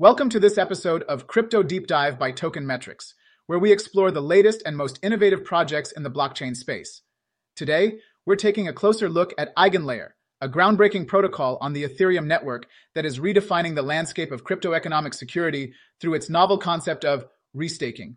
Welcome to this episode of Crypto Deep Dive by Token Metrics, where we explore the latest and most innovative projects in the blockchain space. Today, we're taking a closer look at EigenLayer, a groundbreaking protocol on the Ethereum network that is redefining the landscape of crypto economic security through its novel concept of restaking.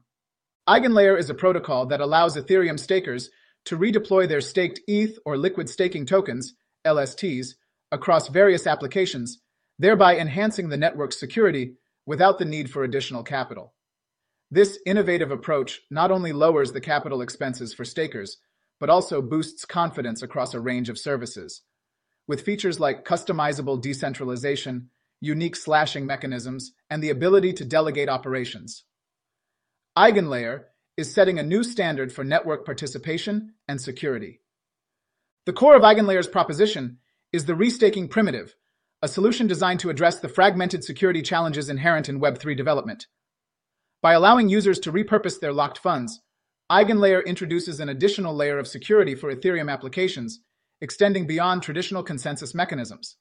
EigenLayer is a protocol that allows Ethereum stakers to redeploy their staked ETH or liquid staking tokens, LSTs, across various applications thereby enhancing the network's security without the need for additional capital. This innovative approach not only lowers the capital expenses for stakers, but also boosts confidence across a range of services. With features like customizable decentralization, unique slashing mechanisms, and the ability to delegate operations. EigenLayer is setting a new standard for network participation and security. The core of EigenLayer's proposition is the restaking primitive, a solution designed to address the fragmented security challenges inherent in Web3 development. By allowing users to repurpose their locked funds, EigenLayer introduces an additional layer of security for Ethereum applications, extending beyond traditional consensus mechanisms.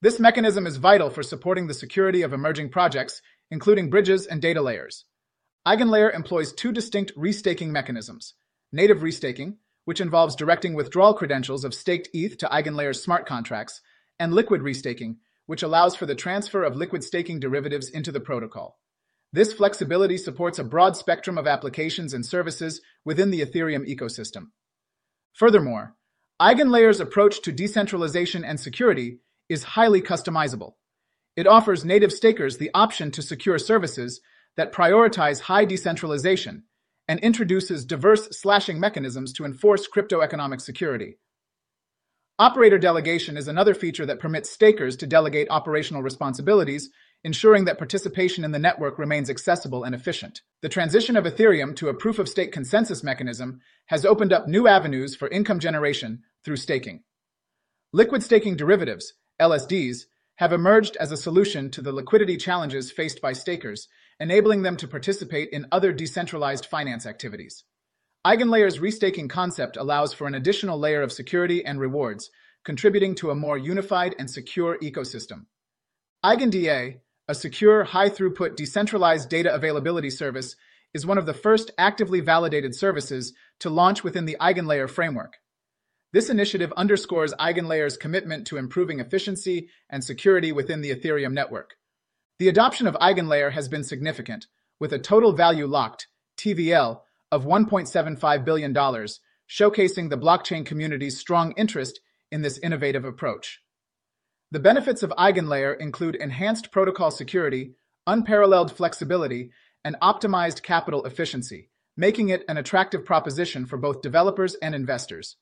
This mechanism is vital for supporting the security of emerging projects, including bridges and data layers. EigenLayer employs two distinct restaking mechanisms native restaking, which involves directing withdrawal credentials of staked ETH to EigenLayer's smart contracts, and liquid restaking, which allows for the transfer of liquid staking derivatives into the protocol. This flexibility supports a broad spectrum of applications and services within the Ethereum ecosystem. Furthermore, EigenLayer's approach to decentralization and security is highly customizable. It offers native stakers the option to secure services that prioritize high decentralization and introduces diverse slashing mechanisms to enforce crypto economic security. Operator delegation is another feature that permits stakers to delegate operational responsibilities, ensuring that participation in the network remains accessible and efficient. The transition of Ethereum to a proof of stake consensus mechanism has opened up new avenues for income generation through staking. Liquid staking derivatives, LSDs, have emerged as a solution to the liquidity challenges faced by stakers, enabling them to participate in other decentralized finance activities. EigenLayer's restaking concept allows for an additional layer of security and rewards, contributing to a more unified and secure ecosystem. EigenDA, a secure, high-throughput decentralized data availability service, is one of the first actively validated services to launch within the EigenLayer framework. This initiative underscores EigenLayer's commitment to improving efficiency and security within the Ethereum network. The adoption of EigenLayer has been significant, with a total value locked, TVL, of $1.75 billion, showcasing the blockchain community's strong interest in this innovative approach. The benefits of EigenLayer include enhanced protocol security, unparalleled flexibility, and optimized capital efficiency, making it an attractive proposition for both developers and investors.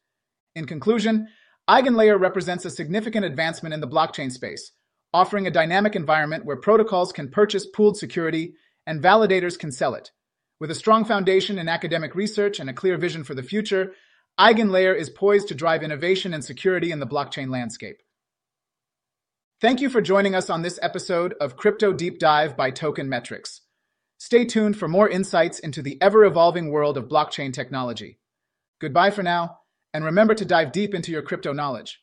In conclusion, EigenLayer represents a significant advancement in the blockchain space, offering a dynamic environment where protocols can purchase pooled security and validators can sell it. With a strong foundation in academic research and a clear vision for the future, EigenLayer is poised to drive innovation and security in the blockchain landscape. Thank you for joining us on this episode of Crypto Deep Dive by Token Metrics. Stay tuned for more insights into the ever evolving world of blockchain technology. Goodbye for now, and remember to dive deep into your crypto knowledge.